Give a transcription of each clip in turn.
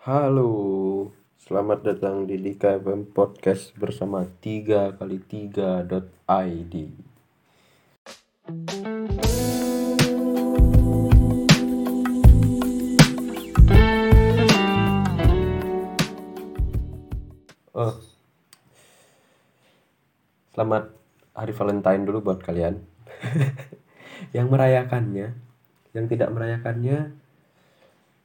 Halo, selamat datang di Dika FM Podcast bersama 3 kali 3.id Oh, selamat Hari Valentine dulu buat kalian. Yang merayakannya, yang tidak merayakannya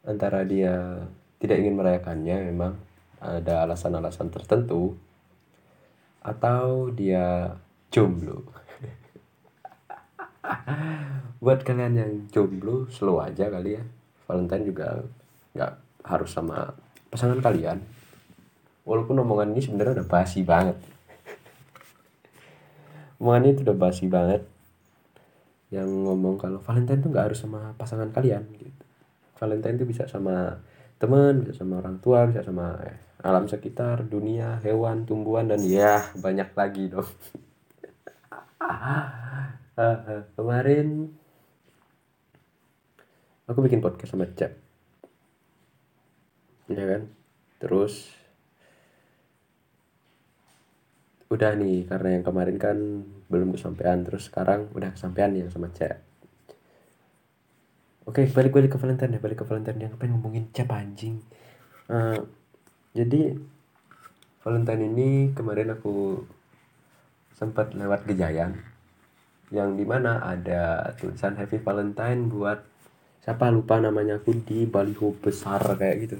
Antara dia tidak ingin merayakannya memang ada alasan-alasan tertentu atau dia jomblo. Buat kalian yang jomblo, slow aja kali ya. Valentine juga nggak harus sama pasangan kalian. Walaupun omongan ini sebenarnya udah basi banget. omongan itu udah basi banget. Yang ngomong kalau Valentine tuh nggak harus sama pasangan kalian gitu. Valentine tuh bisa sama teman bisa sama orang tua bisa sama eh, alam sekitar dunia hewan tumbuhan dan ya banyak lagi dong. Kemarin aku bikin podcast sama Cep. Ya kan? Terus udah nih karena yang kemarin kan belum kesampaian terus sekarang udah kesampaian yang sama Cep Oke, balik balik ke Valentine ya, balik ke Valentine yang pengen ngomongin cap anjing. Uh, jadi Valentine ini kemarin aku sempat lewat Gejayan yang di mana ada tulisan Happy Valentine buat siapa lupa namanya aku di baliho besar kayak gitu.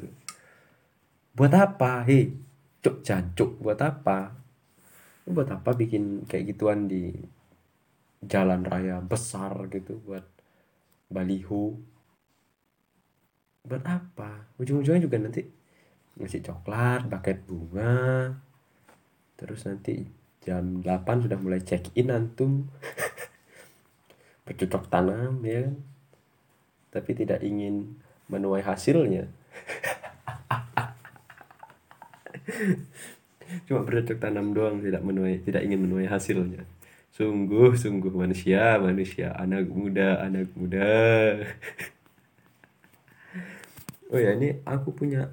Buat apa? Hei, cuk jancuk, buat apa? Buat apa bikin kayak gituan di jalan raya besar gitu buat baliho. Buat apa? Ujung-ujungnya juga nanti ngasih coklat paket bunga. Terus nanti jam 8 sudah mulai check in antum. Bercocok tanam ya kan? tapi tidak ingin menuai hasilnya. Cuma bercocok tanam doang tidak menuai tidak ingin menuai hasilnya Sungguh, sungguh manusia, manusia, anak muda, anak muda. oh ya, ini aku punya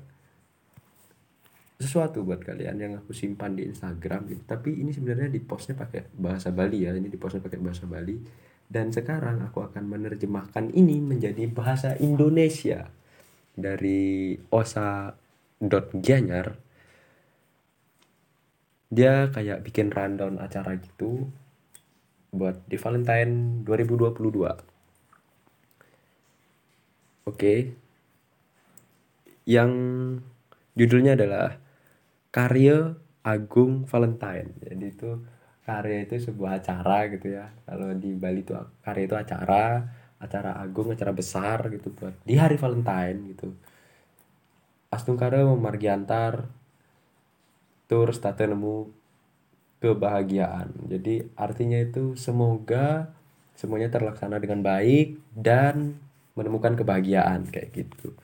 sesuatu buat kalian yang aku simpan di Instagram gitu. Tapi ini sebenarnya di postnya pakai bahasa Bali ya. Ini di postnya pakai bahasa Bali. Dan sekarang aku akan menerjemahkan ini menjadi bahasa Indonesia dari Osa Gianyar. Dia kayak bikin rundown acara gitu buat di Valentine 2022. Oke. Yang judulnya adalah Karya Agung Valentine. Jadi itu karya itu sebuah acara gitu ya. Kalau di Bali itu karya itu acara, acara agung, acara besar gitu buat di hari Valentine gitu. Astungkara memargiantar tur state nemu kebahagiaan. Jadi artinya itu semoga semuanya terlaksana dengan baik dan menemukan kebahagiaan kayak gitu.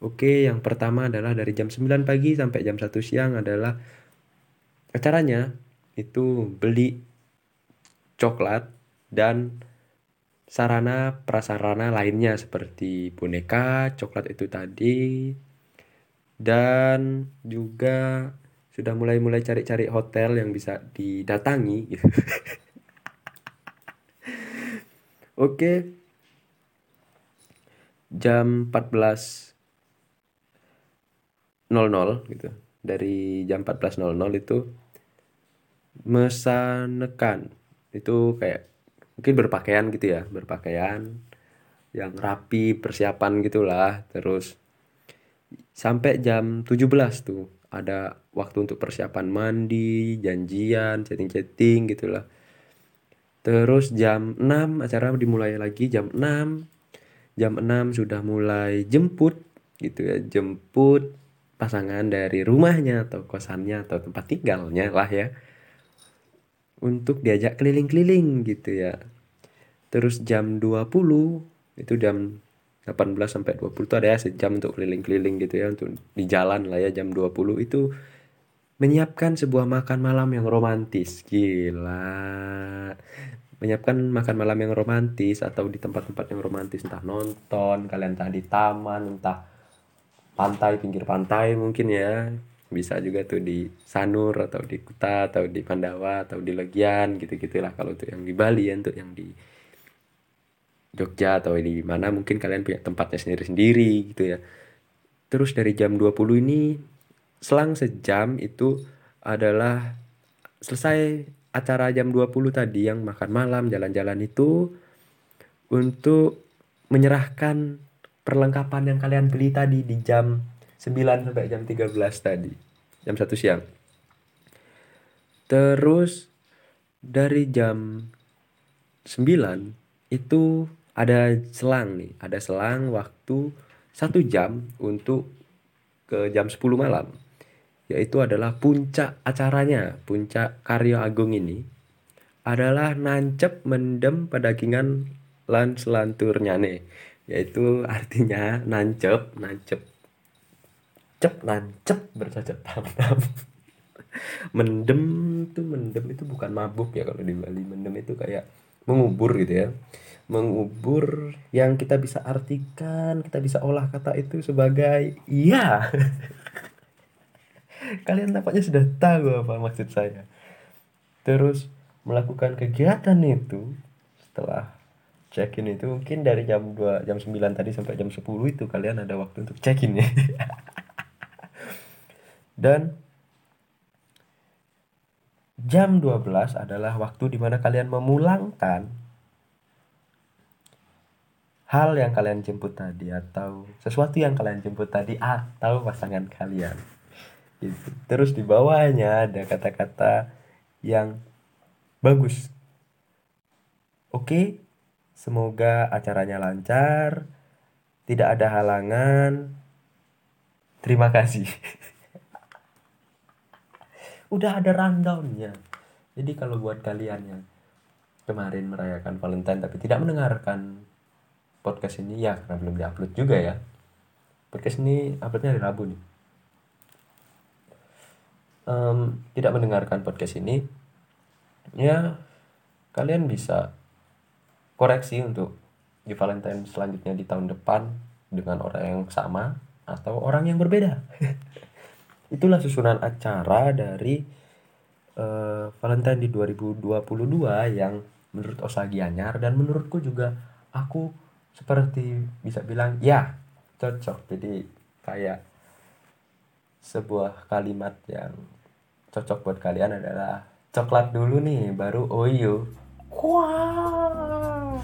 Oke, yang pertama adalah dari jam 9 pagi sampai jam 1 siang adalah acaranya itu beli coklat dan sarana prasarana lainnya seperti boneka, coklat itu tadi dan juga sudah mulai-mulai cari-cari hotel yang bisa didatangi Oke. Jam 14.00 gitu. Dari jam 14.00 itu mesanekan itu kayak mungkin berpakaian gitu ya, berpakaian yang rapi, persiapan gitulah. Terus sampai jam 17 tuh ada waktu untuk persiapan mandi, janjian, chatting-chatting gitulah. Terus jam 6 acara dimulai lagi jam 6. Jam 6 sudah mulai jemput gitu ya, jemput pasangan dari rumahnya atau kosannya atau tempat tinggalnya lah ya. Untuk diajak keliling-keliling gitu ya. Terus jam 20 itu jam 18 sampai 20 itu ada ya sejam untuk keliling-keliling gitu ya untuk di jalan lah ya jam 20 itu menyiapkan sebuah makan malam yang romantis. Gila. Menyiapkan makan malam yang romantis atau di tempat-tempat yang romantis entah nonton kalian entah di taman entah pantai pinggir pantai mungkin ya. Bisa juga tuh di Sanur atau di Kuta atau di Pandawa atau di Legian gitu gitulah kalau tuh yang di Bali ya untuk yang di Jogja atau di mana mungkin kalian punya tempatnya sendiri-sendiri gitu ya terus dari jam 20 ini selang sejam itu adalah selesai acara jam 20 tadi yang makan malam jalan-jalan itu untuk menyerahkan perlengkapan yang kalian beli tadi di jam 9 sampai jam 13 tadi. Jam 1 siang. Terus dari jam 9 itu ada selang nih, ada selang waktu satu jam untuk ke jam 10 malam. Yaitu adalah puncak acaranya, puncak Karyo Agung ini adalah nancep mendem pedagingan lan selanturnya nih yaitu artinya nancep nancep. Cep nancep bercocok tanam mendem tuh mendem itu bukan mabuk ya kalau di Bali. Mendem itu kayak mengubur gitu ya mengubur yang kita bisa artikan kita bisa olah kata itu sebagai iya. Kalian tampaknya sudah tahu apa maksud saya. Terus melakukan kegiatan itu setelah check-in itu mungkin dari jam 2 jam 9 tadi sampai jam 10 itu kalian ada waktu untuk check-in ya. Dan jam 12 adalah waktu di mana kalian memulangkan hal yang kalian jemput tadi atau sesuatu yang kalian jemput tadi atau pasangan kalian. Gitu. Terus di bawahnya ada kata-kata yang bagus. Oke, semoga acaranya lancar, tidak ada halangan. Terima kasih. udah ada rundownnya jadi kalau buat kalian yang kemarin merayakan Valentine tapi tidak mendengarkan podcast ini ya karena belum diupload juga ya. Podcast ini uploadnya hari Rabu nih. Um, tidak mendengarkan podcast ini ya kalian bisa koreksi untuk di Valentine selanjutnya di tahun depan dengan orang yang sama atau orang yang berbeda. Itulah susunan acara dari uh, Valentine di 2022 yang menurut Osagi Anyar dan menurutku juga aku seperti bisa bilang ya cocok jadi kayak sebuah kalimat yang cocok buat kalian adalah coklat dulu nih baru oyo. Wah.